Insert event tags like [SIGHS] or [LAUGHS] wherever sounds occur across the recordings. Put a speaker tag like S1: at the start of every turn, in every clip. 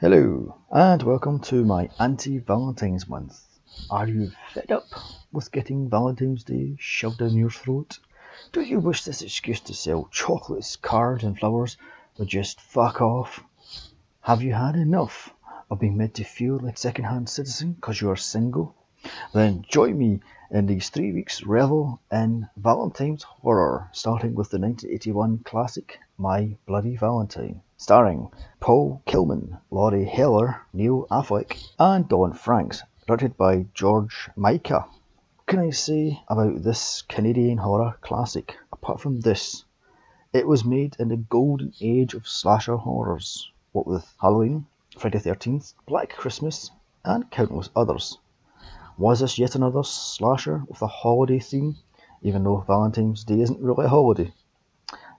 S1: Hello, and welcome to my anti Valentine's month. Are you fed up with getting Valentine's Day shoved down your throat? Do you wish this excuse to sell chocolates, cards, and flowers would just fuck off? Have you had enough of being made to feel like a second hand citizen because you are single? Then join me in these three weeks revel in Valentine's horror, starting with the 1981 classic My Bloody Valentine, starring Paul Kelman, Lori Hallier, Neil Affleck, and Don Francks, directed by George Mihalka. What can I say about this Canadian horror classic apart from this? It was made in the golden age of slasher horrors, what with Halloween, Friday the 13th, Black Christmas, and countless others. Was this yet another slasher with a holiday theme, even though Valentine's Day isn't really a holiday?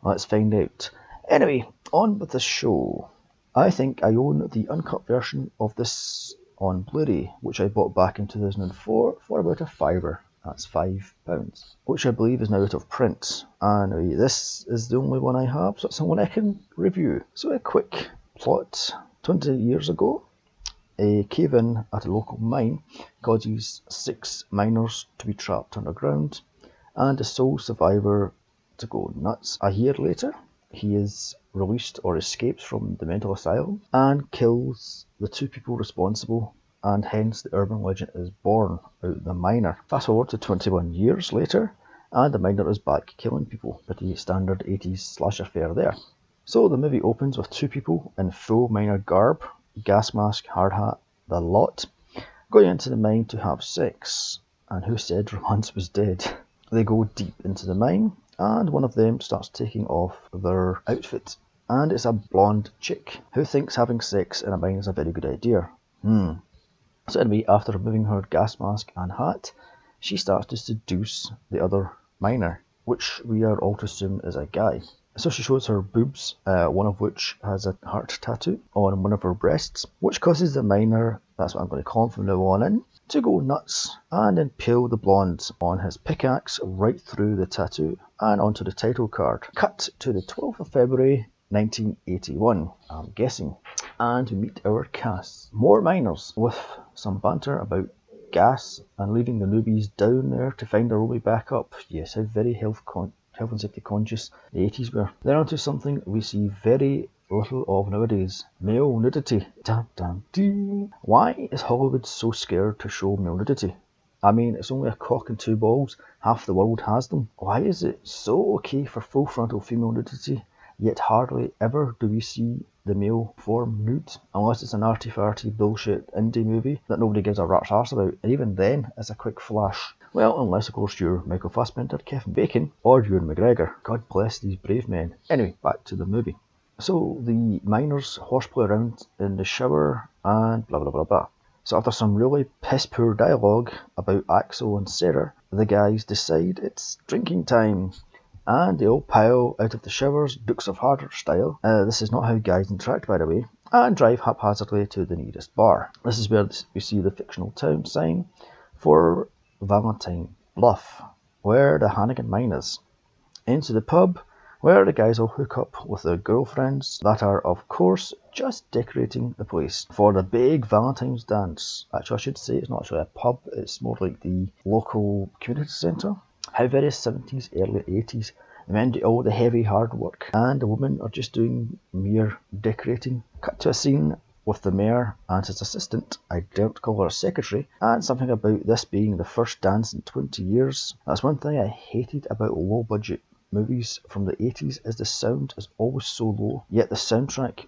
S1: Let's find out. Anyway, on with the show. I think I own the uncut version of this on Blu-ray, which I bought back in 2004 for about a fiver. That's five pounds, which I believe is now out of print. And this is the only one I have, so it's the one I can review. So a quick plot. 20 years ago, a cave-in at a local mine causes six miners to be trapped underground and the sole survivor to go nuts. A year later, he is released or escapes from the mental asylum and kills the two people responsible and hence the urban legend is born out the miner. Fast forward to 21 years later and the miner is back killing people. Pretty standard 80s slasher fare there. So the movie opens with two people in full miner garb gas mask, hard hat, the lot, going into the mine to have sex. And who said romance was dead? [LAUGHS] They go deep into the mine, and one of them starts taking off their outfit. And it's a blonde chick who thinks having sex in a mine is a very good idea. Hmm. So anyway, after removing her gas mask and hat, she starts to seduce the other miner, which we are all to assume is a guy. So she shows her boobs, uh, one of which has a heart tattoo on one of her breasts, which causes the miner, that's what I'm going to call him from now on in, to go nuts and impale the blonde on his pickaxe right through the tattoo and onto the title card. Cut to the 12th of February 1981, I'm guessing. And meet our cast. More miners with some banter about gas and leaving the newbies down there to find their way back up. Yes, how very health con- health and safety conscious the 80s were. Then onto something we see very little of nowadays male nudity. Dun, dun, dun. Why is Hollywood so scared to show male nudity? I mean, it's only a cock and two balls. Half the world has them. Why is it so okay for full frontal female nudity, yet hardly ever do we see the male form nude? Unless it's an arty farty bullshit indie movie that nobody gives a rat's arse about. And even then, it's a quick flash. Well, unless of course you're Michael Fassbender, Kevin Bacon, or Ewan McGregor. God bless these brave men. Anyway, back to the movie. So the miners horseplay around in the shower and blah blah blah blah. So after some really piss poor dialogue about Axel and Sarah, the guys decide it's drinking time. And they all pile out of the showers, Dukes of Hazzard style. Uh, this is not how guys interact, by the way. And drive haphazardly to the nearest bar. This is where we see the fictional town sign for Valentine Bluff, where the Hanniger mine is, into the pub, where the guys all hook up with their girlfriends that are, of course, just decorating the place for the big Valentine's dance. Actually, I should say it's not actually a pub, it's more like the local community centre. How very 70s, early 80s. The men do all the heavy hard work, and the women are just doing mere decorating. Cut to a scene with the mayor and his assistant, I daren't call her a secretary, and something about this being the first dance in 20 years. That's one thing I hated about low budget movies from the 80s is the sound is always so low, yet the soundtrack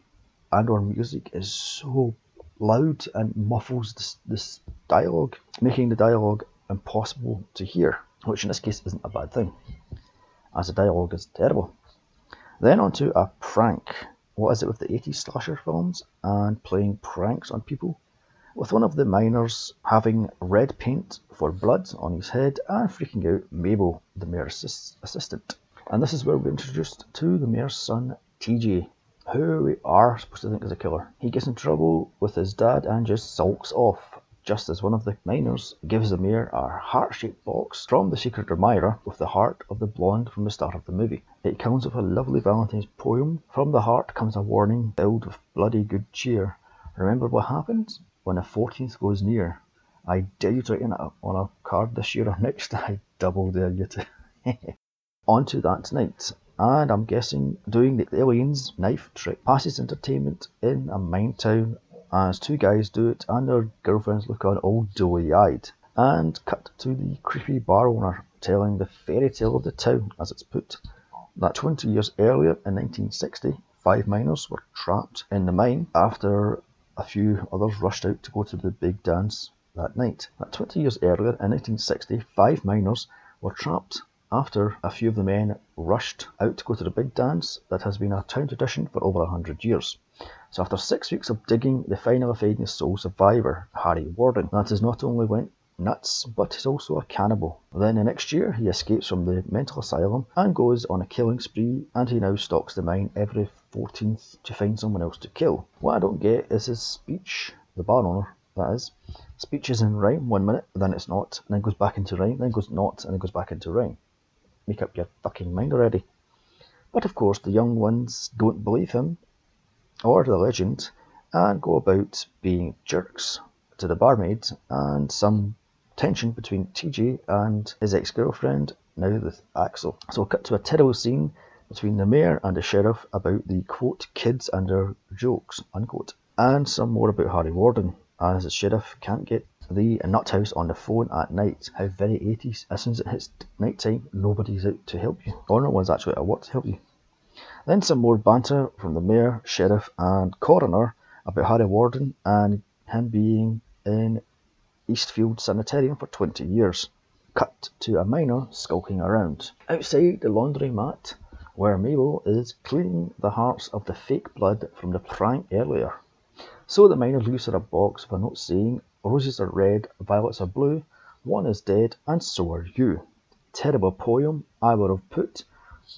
S1: and or music is so loud and muffles this, this dialogue, making the dialogue impossible to hear, which in this case isn't a bad thing, as the dialogue is terrible. Then on to a prank what is it with the 80s slasher films and playing pranks on people? With one of the miners having red paint for blood on his head and freaking out Mabel, the mayor's assistant. And this is where we're introduced to the mayor's son, TJ, who we are supposed to think is a killer. He gets in trouble with his dad and just sulks off just as one of the miners gives the mayor a heart-shaped box from the secret admirer with the heart of the blonde from the start of the movie. It comes with a lovely Valentine's poem. From the heart comes a warning filled with bloody good cheer. Remember what happens when the 14th goes near. I dare you to write it on a card this year or next. [LAUGHS] I double dare you to. [LAUGHS] On to that night, and I'm guessing doing the alien's knife trick passes entertainment in a mine town as two guys do it and their girlfriends look on all doughy eyed. And cut to the creepy bar owner telling the fairy tale of the town, as it's put, that 20 years earlier in 1960, five miners were trapped in the mine after a few others rushed out to go to the big dance that night. That 20 years earlier in 1960, five miners were trapped after a few of the men rushed out to go to the big dance that has been a town tradition for over a hundred years. So after six weeks of digging, they finally find the sole survivor, Harry Warden. That has not only went nuts, but is also a cannibal. Then the next year, he escapes from the mental asylum and goes on a killing spree, and he now stalks the mine every 14th to find someone else to kill. What I don't get is his speech, the bar owner, that is. Speech is in rhyme one minute, then it's not, and then goes back into rhyme, then goes not, and then goes back into rhyme. Make up your fucking mind already. But of course, the young ones don't believe him or the legend and go about being jerks to the barmaid and some tension between TJ and his ex girlfriend, now with Axel. So, we'll cut to a terrible scene between the mayor and the sheriff about the quote kids and their jokes unquote, and some more about Harry Warden as the sheriff can't get the nut house on the phone at night. How very 80s. As soon as it hits night time, nobody's out to help you. Or no one's actually at work to help you. Then some more banter from the mayor, sheriff, and coroner about Harry Warden and him being in Eastfield Sanitarium for 20 years. Cut to a miner skulking around. Outside the laundromat, where Mabel is cleaning the hearts of the fake blood from the prank earlier. So the miner leaves a box for not saying Roses are red, violets are blue, one is dead, and so are you. Terrible poem I would have put.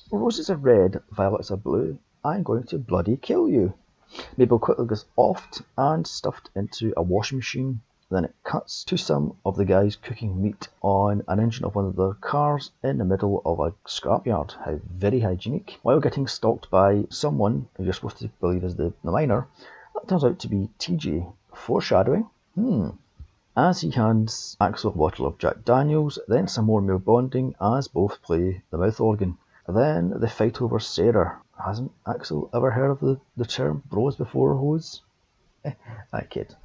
S1: Roses are red, violets are blue, I'm going to bloody kill you. Mabel quickly gets offed and stuffed into a washing machine. Then it cuts to some of the guys cooking meat on an engine of one of their cars in the middle of a scrapyard. How very hygienic. While getting stalked by someone who you're supposed to believe is the, the miner, that turns out to be TJ. Foreshadowing. Hmm. As he hands Axel a bottle of Jack Daniels, then some more male bonding as both play the mouth organ. Then the fight over Sarah. Hasn't Axel ever heard of the, the term bros before hoes? [LAUGHS] I kid.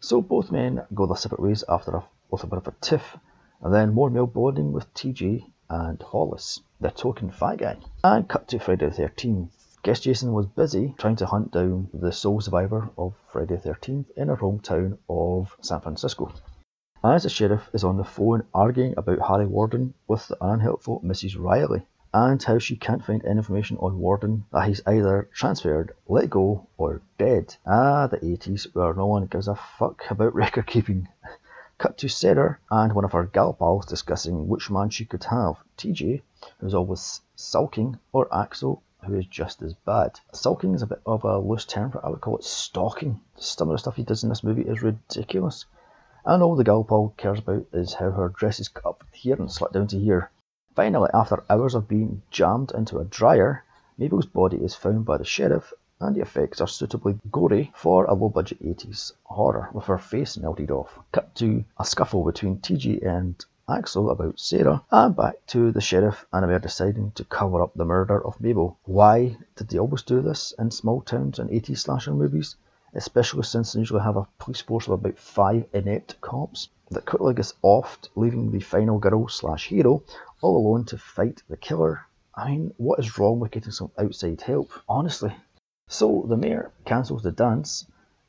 S1: So both men go their separate ways after a, with a bit of a tiff, and then more male bonding with TJ and Hollis, the token fat guy. And cut to Friday the 13th. Guess Jason was busy trying to hunt down the sole survivor of Friday the 13th in her hometown of San Francisco. As the sheriff is on the phone arguing about Harry Warden with the unhelpful Mrs. Riley and how she can't find any information on Warden that he's either transferred, let go, or dead. Ah, the 80s where no one gives a fuck about [LAUGHS] record keeping. Cut to Sarah and one of her gal pals discussing which man she could have, TJ, who's always sulking, or Axel, who is just as bad. Sulking is a bit of a loose term for I would call it stalking. Some of the stuff he does in this movie is ridiculous. And all the gal Paul cares about is how her dress is cut up here and slit down to here. Finally, after hours of being jammed into a dryer, Mabel's body is found by the sheriff and the effects are suitably gory for a low budget 80s horror, with her face melted off. Cut to a scuffle between TJ and Axel about Sarah, and back to the sheriff and Amir deciding to cover up the murder of Mabel. Why did they always do this in small towns and 80s slasher movies? Especially since they usually have a police force of about five inept cops that quickly gets offed, leaving the final girl slash hero all alone to fight the killer. I mean, what is wrong with getting some outside help? Honestly. So the mayor cancels the dance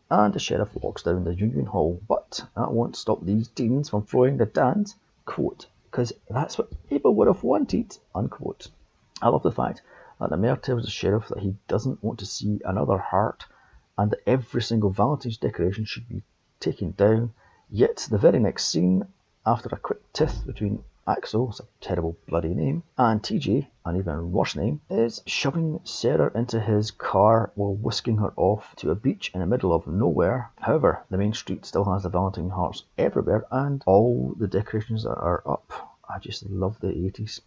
S1: and the sheriff walks down the Union Hall, but that won't stop these teens from throwing the dance quote, because that's what people would have wanted, unquote. I love the fact that the mayor tells the sheriff that he doesn't want to see another heart and that every single Valentine's decoration should be taken down. Yet the very next scene, after a quick tiff between Axel, it's a terrible bloody name, and TJ, an even worse name, is shoving Sarah into his car while whisking her off to a beach in the middle of nowhere. However, the main street still has the Valentine hearts everywhere and all the decorations are up. I just love the 80s.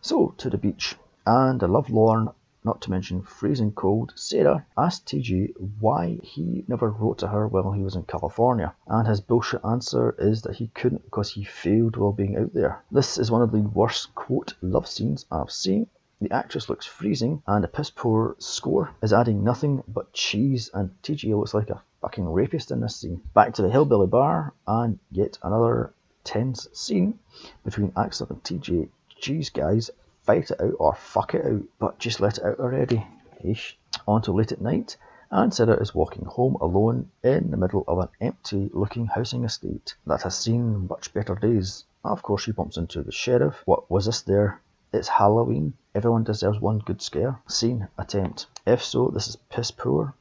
S1: So, to the beach, and the lovelorn not to mention freezing cold, Sarah asked TJ why he never wrote to her while he was in California, and his bullshit answer is that he couldn't because he failed while being out there. This is one of the worst quote love scenes I've seen. The actress looks freezing, and the piss poor score is adding nothing but cheese, and TJ looks like a fucking rapist in this scene. Back to the Hillbilly Bar, and yet another tense scene between Axel and TJ. Geez, guys, fight it out or fuck it out, but just let it out already. Ish. On to late at night, and Sarah is walking home alone in the middle of an empty looking housing estate that has seen much better days. Of course, she bumps into the sheriff. What was this there? It's Halloween. Everyone deserves one good scare. Scene attempt. If so, this is piss poor.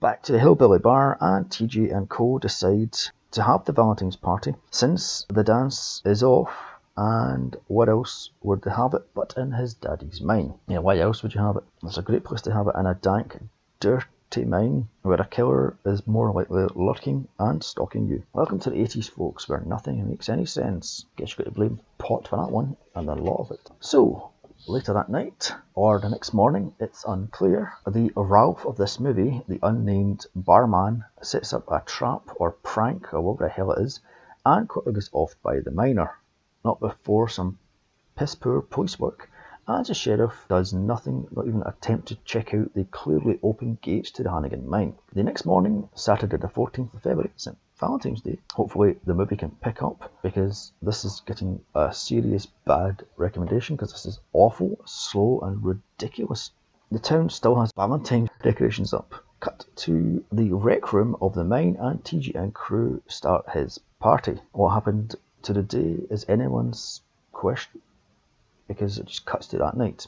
S1: Back to the Hillbilly Bar, and TJ and Co decide to have the Valentine's party since the dance is off. And what else would they have it but in his daddy's mine? Yeah, why else would you have it? It's a great place to have it in a dank, dirty mine where a killer is more likely lurking and stalking you. Welcome to the 80s, folks, where nothing makes any sense. Guess you got to blame Pot for that one, and a lot of it. So, Later that night, or the next morning, it's unclear, the Ralph of this movie, the unnamed barman, sets up a trap or prank or whatever the hell it is, and quickly gets off by the miner. Not before some piss poor police work, as the sheriff does nothing, not even attempt to check out the clearly open gates to the Hanniger mine. The next morning, Saturday the 14th of February, St. Valentine's Day. Hopefully the movie can pick up because this is getting a serious bad recommendation because this is awful, slow and ridiculous. The town still has Valentine decorations up. Cut to the rec room of the mine and TJ and crew start his party. What happened to the day is anyone's question because it just cuts to that night.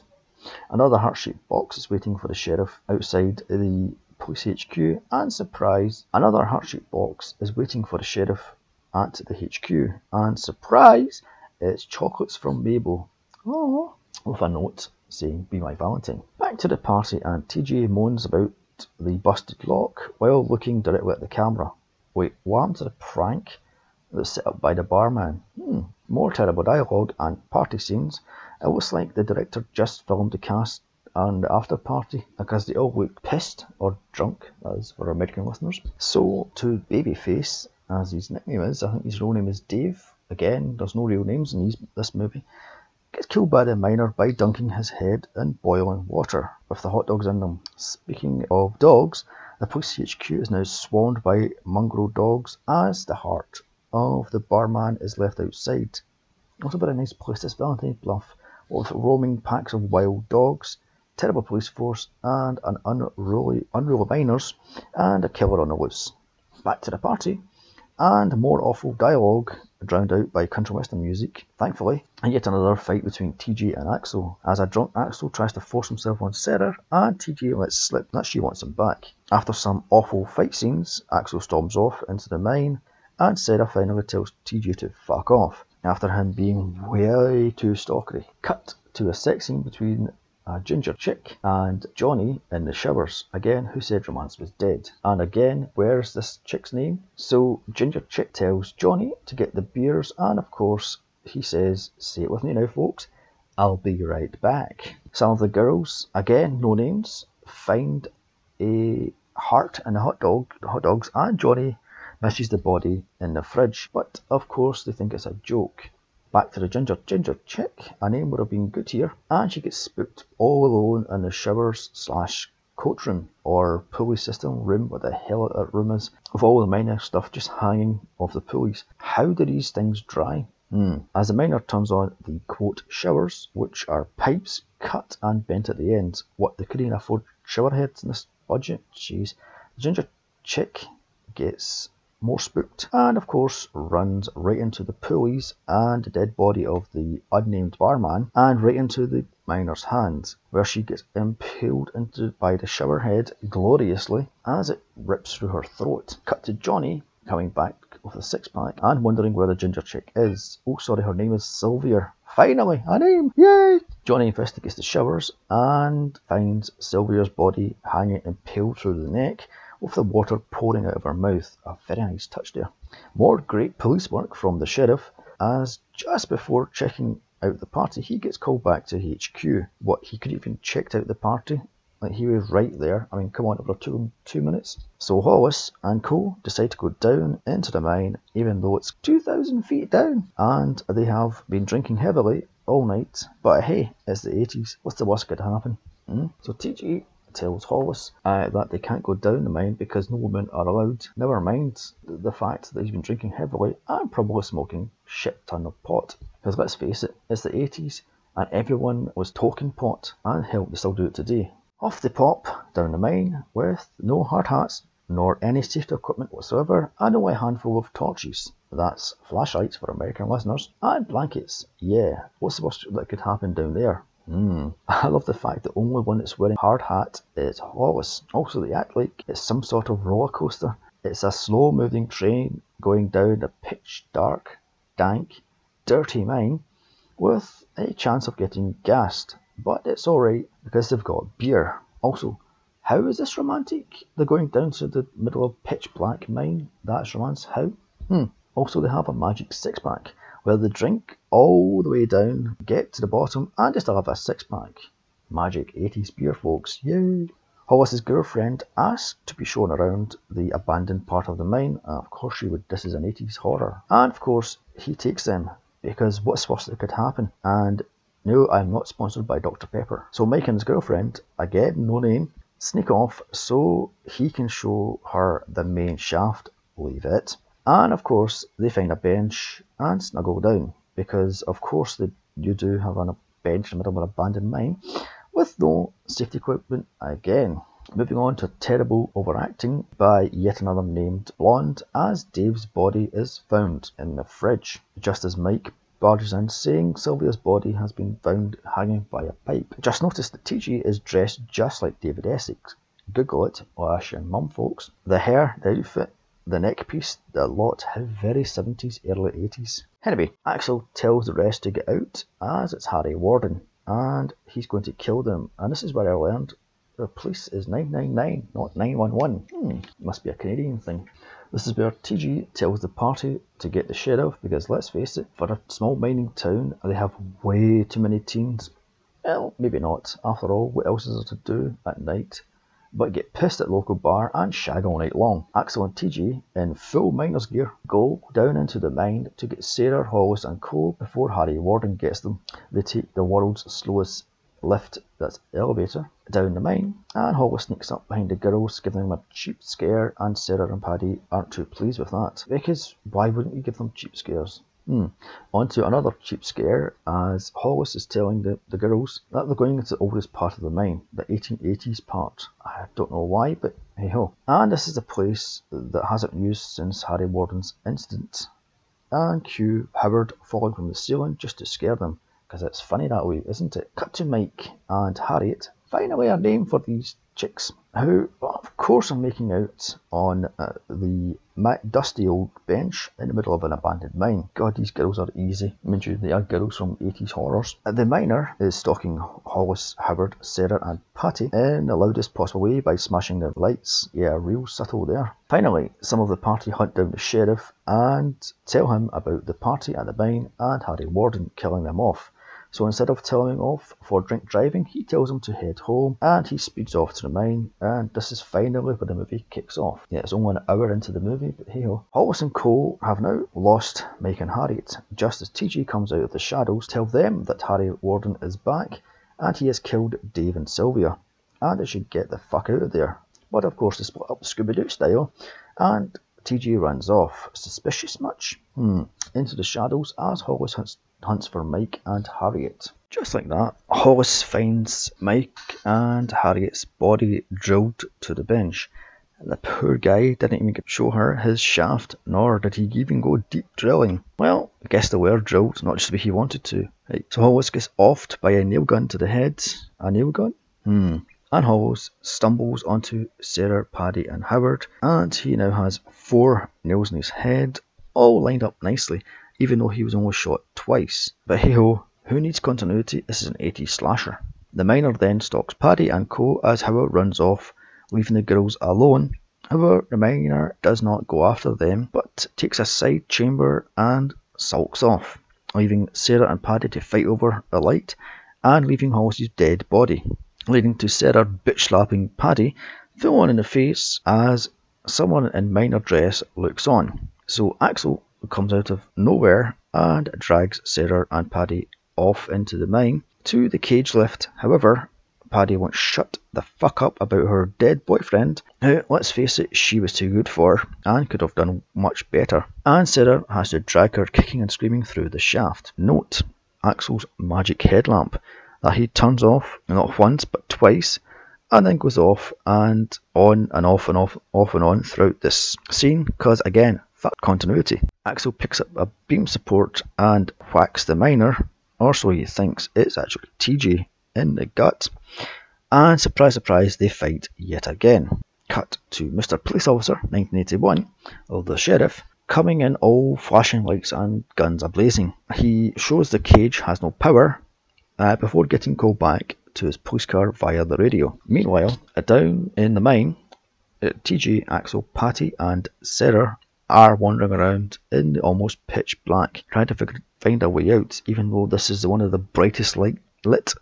S1: Another heart-shaped box is waiting for the sheriff outside the Police HQ, and surprise, another heart-shaped box is waiting for the sheriff at the HQ. And surprise, it's chocolates from Mabel. Oh, with a note saying, Be my Valentine. Back to the party, and TJ moans about the busted lock while looking directly at the camera. Wait, what to the prank that's set up by the barman? Hmm, more terrible dialogue and party scenes. It looks like the director just filmed the cast and after party because they all look pissed or drunk, as for American listeners. So to Babyface, as his nickname is, I think his real name is Dave. Again, there's no real names in these, this movie. Gets killed by the miner by dunking his head in boiling water with the hot dogs in them. Speaking of dogs, the police HQ is now swarmed by mongrel dogs as the heart of the barman is left outside. Also, a very nice place, this Valentine Bluff, with roaming packs of wild dogs terrible police force, and an unruly, unruly miners, and a killer on the loose. Back to the party, and more awful dialogue drowned out by country western music, thankfully, and yet another fight between TJ and Axel, as a drunk Axel tries to force himself on Sarah, and TJ lets slip that she wants him back. After some awful fight scenes, Axel storms off into the mine, and Sarah finally tells TJ to fuck off, after him being way too stalkery. Cut to a sex scene between ginger chick, and Johnny in the showers. Again, who said romance was dead? And again, where's this chick's name? So Ginger Chick tells Johnny to get the beers, and of course, he says, say it with me now, folks, I'll be right back. Some of the girls, again, no names, find a heart and a hot dog, hot dogs, and Johnny misses the body in the fridge. But of course, they think it's a joke. Back to the ginger ginger chick, a name would have been good here, and she gets spooked all alone in the showers slash coat room or pulley system room, what the hell that room is, with all the minor stuff just hanging off the pulleys. How do these things dry? Hmm. As the miner turns on the quote showers, which are pipes cut and bent at the ends, what they couldn't afford shower heads in this budget? Jeez. The ginger chick gets more spooked, and of course runs right into the pulleys and the dead body of the unnamed barman, and right into the miner's hands, where she gets impaled into by the shower head gloriously as it rips through her throat. Cut to Johnny coming back with a six pack and wondering where the ginger chick is. Oh, sorry, her name is Sylvia. Finally, a name! Yay! Johnny investigates the showers and finds Sylvia's body hanging impaled through the neck with the water pouring out of her mouth. A very nice touch there. More great police work from the sheriff, as just before checking out the party, he gets called back to HQ. What, he could even checked out the party? Like he was right there. I mean, come on, it would have him two minutes. So Hollis and Co. decide to go down into the mine, even though it's 2,000 feet down. And they have been drinking heavily all night. But hey, it's the 80s. What's the worst that could happen? Hmm? So TJ tells Hollis uh, that they can't go down the mine because no women are allowed. Never mind the fact that he's been drinking heavily and probably smoking shit ton of pot. Because let's face it, it's the 80s and everyone was talking pot and hell, they still do it today. Off they pop down the mine with no hard hats nor any safety equipment whatsoever and only a handful of torches. That's flashlights for American listeners and blankets. Yeah, what's the worst that could happen down there? Mm. [LAUGHS] I love the fact the only one that's wearing hard hat is Hollis. Also, they act like it's some sort of roller coaster. It's a slow moving train going down a pitch dark, dank, dirty mine with a chance of getting gassed. But it's alright because they've got beer. Also, how is this romantic? They're going down to the middle of pitch black mine. That's romance. How? Hmm. Also, they have a magic six pack where they drink all the way down, get to the bottom, and just have a six pack. Magic 80s beer, folks. Yay! Hollis's girlfriend asked to be shown around the abandoned part of the mine. of course, she would. This is an 80s horror. And of course, he takes them because what's worse that could happen? And no, I'm not sponsored by Dr. Pepper. So Mike and his girlfriend, again, no name, sneak off so he can show her the main shaft. Leave it. And of course, they find a bench and snuggle down because, of course, they, you do have a bench in the middle of an abandoned mine with no safety equipment again. Moving on to terrible overacting by yet another named blonde as Dave's body is found in the fridge, just as Mike barges in saying Sylvia's body has been found hanging by a pipe. Just notice that TJ is dressed just like David Essex. Google it, Ash and Mum folks. The hair, the outfit, the neck piece, the lot, how very 70s, early 80s. Anyway, Axel tells the rest to get out as it's Harry Warden and he's going to kill them. And this is where I learned the police is 999, not 911. Hmm, must be a Canadian thing. This is where TJ tells the party to get the sheriff because let's face it, for a small mining town, they have way too many teens. Well, maybe not. After all, what else is there to do at night but get pissed at local bar and shag all night long. Axel and TJ, in full miner's gear, go down into the mine to get Sarah, Hollis and Cole before Harry Warden gets them. They take the world's slowest lift, that's elevator, down the mine, and Hollis sneaks up behind the girls, giving them a cheap scare, and Sarah and Patty aren't too pleased with that. Because why wouldn't you give them cheap scares? Hmm. On to another cheap scare as Hollis is telling the, the girls that they're going into the oldest part of the mine, the 1880s part. I don't know why, but hey ho. And this is a place that hasn't been used since Harry Warden's incident. And cue Howard falling from the ceiling just to scare them, because it's funny that way, isn't it? Cut to Mike and Harriet. Finally, a name for these chicks of course, I'm making out on uh, the dusty old bench in the middle of an abandoned mine. God, these girls are easy. I mean, they are girls from 80s horrors. Uh, the miner is stalking Hollis, Howard, Sarah, and Patty in the loudest possible way by smashing their lights. Yeah, real subtle there. Finally, some of the party hunt down the sheriff and tell him about the party at the mine and Harry Warden killing them off. So instead of telling him off for drink driving, he tells him to head home and he speeds off to the mine. And this is finally where the movie kicks off. Yeah, it's only an hour into the movie, but hey ho. Hollis and Cole have now lost Mike and Harriet. Just as TJ comes out of the shadows, tell them that Harry Warden is back and he has killed Dave and Sylvia. And they should get the fuck out of there. But of course, they split up Scooby Doo style and TJ runs off. Suspicious much? Hmm. Into the shadows as Hollis hunts hunts for Mike and Harriet. Just like that, Hollis finds Mike and Harriet's body drilled to the bench. The poor guy didn't even show her his shaft, nor did he even go deep drilling. Well, I guess they were drilled, not just the way he wanted to. Right. So Hollis gets offed by a nail gun to the head. A nail gun? Hmm. And Hollis stumbles onto Sarah, Patty, and Howard, and he now has four nails in his head, all lined up nicely even though he was only shot twice. But hey ho, who needs continuity? This is an 80s slasher. The miner then stalks Patty and Co. as Howard runs off, leaving the girls alone. However, the miner does not go after them, but takes a side chamber and sulks off. leaving Sarah and Patty to fight over the light, and leaving Halsey's dead body, leading to Sarah bitch slapping Patty full on in the face as someone in minor dress looks on. So Axel comes out of nowhere and drags Sarah and Patty off into the mine to the cage lift. However, Patty won't shut the fuck up about her dead boyfriend, who, let's face it, she was too good for and could have done much better. And Sarah has to drag her kicking and screaming through the shaft. Note Axel's magic headlamp that he turns off not once but twice and then goes off and on and off and off, off and on throughout this scene because again, that continuity. Axel picks up a beam support and whacks the miner, or so he thinks it's actually TJ in the gut. And surprise, surprise, they fight yet again. Cut to Mr. Police Officer 1981, or the sheriff, coming in all flashing lights and guns ablazing. He shows the cage has no power uh, before getting called back to his car via the radio. Meanwhile, down in the mine, uh, TJ, Axel, Patty, and Sarah are wandering around in the almost pitch black, trying to figure, find a way out, even though this is one of the brightest light lit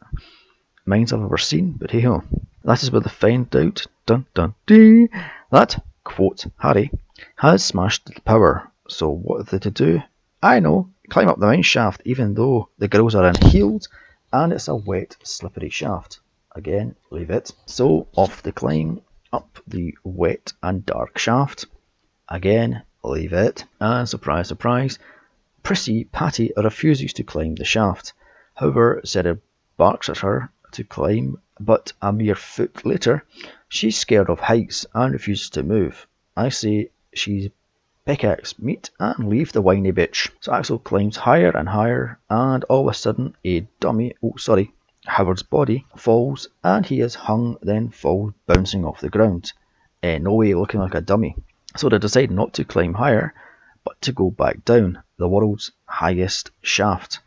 S1: mines I've ever seen. But hey ho, that is where they find out, dun dun dee, that, quote, Harry, has smashed the power. So what are they to do? I know, climb up the mine shaft, even though the girls are unhealed, and it's a wet, slippery shaft. Again, leave it. So off they climb up the wet and dark shaft. Again, leave it. And surprise, surprise, Prissy Patty refuses to climb the shaft. However, Sarah barks at her to climb, but a mere foot later, she's scared of heights and refuses to move. I say she's pickaxe meat and leave the whiny bitch. So Axel climbs higher and higher, and all of a sudden, a dummy, oh sorry, Howard's body falls, and he is hung, then falls bouncing off the ground. Uh, no way looking like a dummy. So they decide not to climb higher, but to go back down the world's highest shaft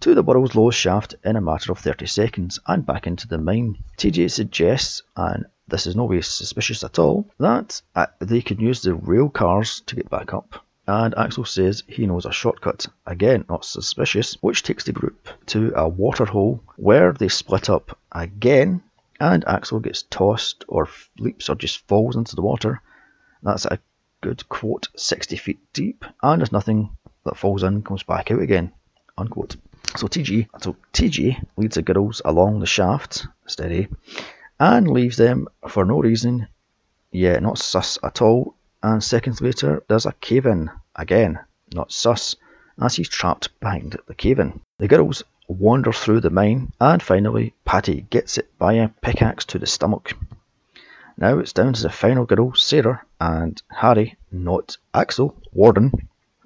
S1: to the world's lowest shaft in a matter of 30 seconds and back into the mine. TJ suggests, and this is no way suspicious at all, that uh, they can use the rail cars to get back up. And Axel says he knows a shortcut, again not suspicious, which takes the group to a water hole where they split up again and Axel gets tossed or leaps or just falls into the water. That's a good quote 60 feet deep and there's nothing that falls in comes back out again. Unquote. So TJ, so TJ leads the girls along the shaft, steady, and leaves them for no reason. Yeah, not sus at all. And seconds later, there's a cave in. Again, not sus, as he's trapped behind the cave in. The girls wander through the mine, and finally, Patty gets it by a pickaxe to the stomach. Now it's down to the final girl, Sarah, and Harry, not Axel, Warden,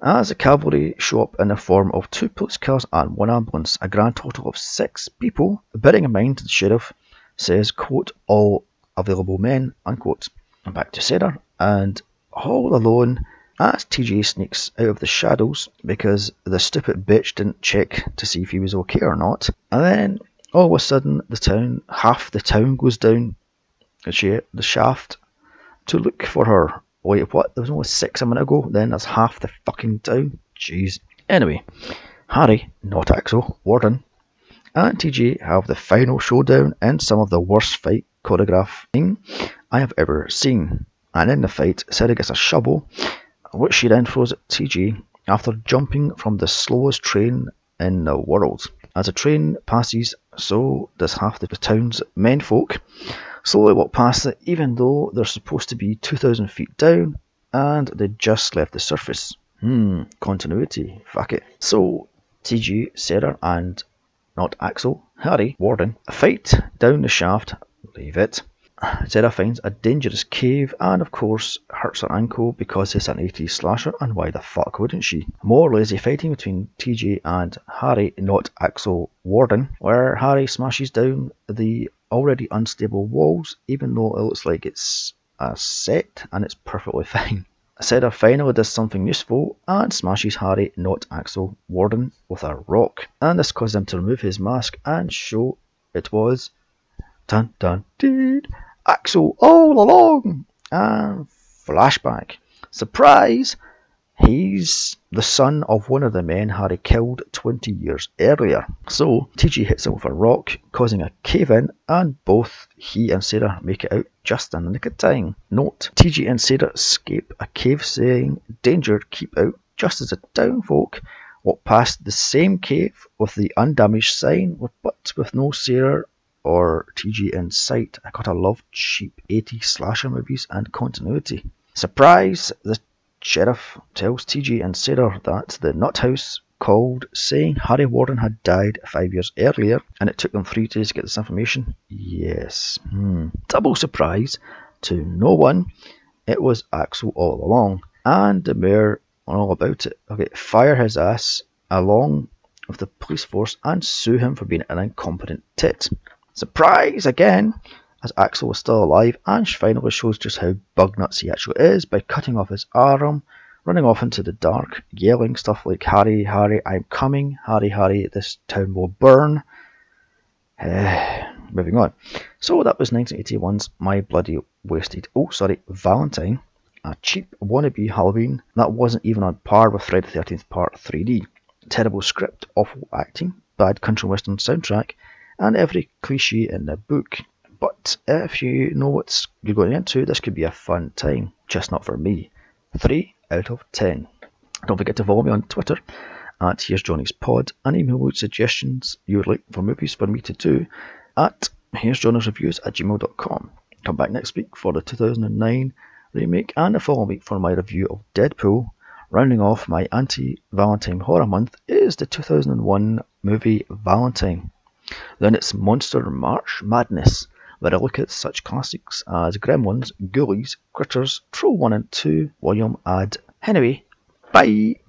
S1: as the cavalry show up in the form of two police cars and one ambulance, a grand total of six people, bearing in mind the sheriff says, quote, all available men, unquote. And back to Sarah, and all alone as TJ sneaks out of the shadows because the stupid bitch didn't check to see if he was okay or not. And then all of a sudden, the town, half the town goes down the shaft to look for her. Wait, what? There was only six a minute ago. Then there's half the fucking town. Jeez. Anyway, Harry, not Axel, Warden, and TJ have the final showdown in some of the worst fight choreographing I have ever seen. And in the fight, Sarah gets a shovel, which she then throws at TJ after jumping from the slowest train in the world. As the train passes, so does half the town's menfolk slowly walk past it, even though they're supposed to be 2,000 feet down and they just left the surface. Hmm, continuity, fuck it. So, TJ, Sarah, and not Axel, Harry, Warden, fight down the shaft, leave it. Sarah finds a dangerous cave and, of course, hurts her ankle because it's an 80s slasher, and why the fuck wouldn't she? More lazy fighting between TJ and Harry, not Axel Warden, where Harry smashes down the already unstable walls, even though it looks like it's a set and it's perfectly [LAUGHS] fine. Sarah finally does something useful and smashes Harry, not Axel Warden, with a rock, and this causes him to remove his mask and show it was dun dun dun Axel all along. And flashback. Surprise! He's the son of one of the men Harry killed 20 years earlier. So TJ hits him with a rock, causing a cave in, and both he and Sarah make it out just in the nick of time. Note TJ and Sarah escape a cave saying, Danger, keep out, just as the town folk walk past the same cave with the undamaged sign, but with no Sarah or TJ in sight. I gotta love cheap 80s slasher movies and continuity. Surprise! The Sheriff tells TJ and Sarah that the nut house called saying Harry Warden had died five years earlier and it took them three days to get this information. Yes. Hmm. Double surprise to no one. It was Axel all along. And the mayor on all about it. Okay, fire his ass along with the police force and sue him for being an incompetent tit. Surprise again! As Axel was still alive, Ange finally shows just how bug nuts he actually is by cutting off his arm, running off into the dark, yelling stuff like, Harry, Harry, I'm coming, Harry, Harry, this town will burn. [SIGHS] moving on. So that was 1981's My Bloody Wasted, oh sorry, Valentine, a cheap wannabe Halloween that wasn't even on par with Friday the 13th Part 3D. Terrible script, awful acting, bad country western soundtrack, and every cliche in the book. But if you know what you're going into, this could be a fun time. Just not for me. 3 out of 10. Don't forget to follow me on Twitter at Here's Johnny's Pod and email with suggestions you would like for movies for me to do at Here's Johnny's Reviews at gmail.com. Come back next week for the 2009 remake and a follow week for my review of Deadpool. Rounding off my anti Valentine horror month is the 2001 movie Valentine. Then it's Monster March Madness where I look at such classics as Gremlins, Ghoulies, Critters, Troll 1 and 2, William Ad. Anyway, bye!